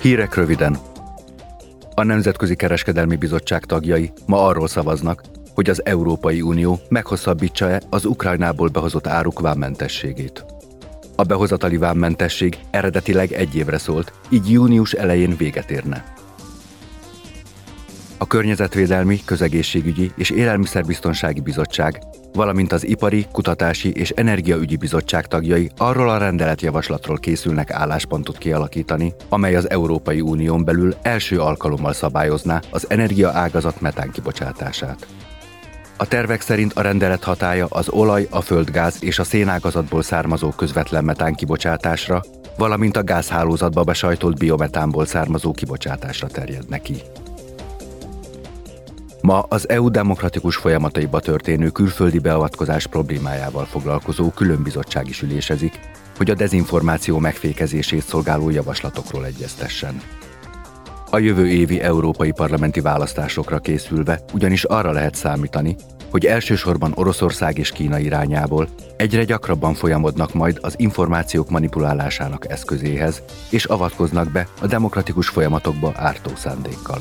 Hírek röviden. A Nemzetközi Kereskedelmi Bizottság tagjai ma arról szavaznak, hogy az Európai Unió meghosszabbítsa-e az Ukrajnából behozott áruk vámmentességét. A behozatali vámmentesség eredetileg egy évre szólt, így június elején véget érne. A Környezetvédelmi, Közegészségügyi és Élelmiszerbiztonsági Bizottság, valamint az Ipari, Kutatási és Energiaügyi Bizottság tagjai arról a rendeletjavaslatról készülnek álláspontot kialakítani, amely az Európai Unión belül első alkalommal szabályozná az energiaágazat metán kibocsátását. A tervek szerint a rendelet hatája az olaj, a földgáz és a szénágazatból származó közvetlen metán kibocsátásra, valamint a gázhálózatba besajtolt biometánból származó kibocsátásra terjed neki. Ma az EU demokratikus folyamataiba történő külföldi beavatkozás problémájával foglalkozó különbizottság is ülésezik, hogy a dezinformáció megfékezését szolgáló javaslatokról egyeztessen. A jövő évi európai parlamenti választásokra készülve ugyanis arra lehet számítani, hogy elsősorban Oroszország és Kína irányából egyre gyakrabban folyamodnak majd az információk manipulálásának eszközéhez, és avatkoznak be a demokratikus folyamatokba ártó szándékkal.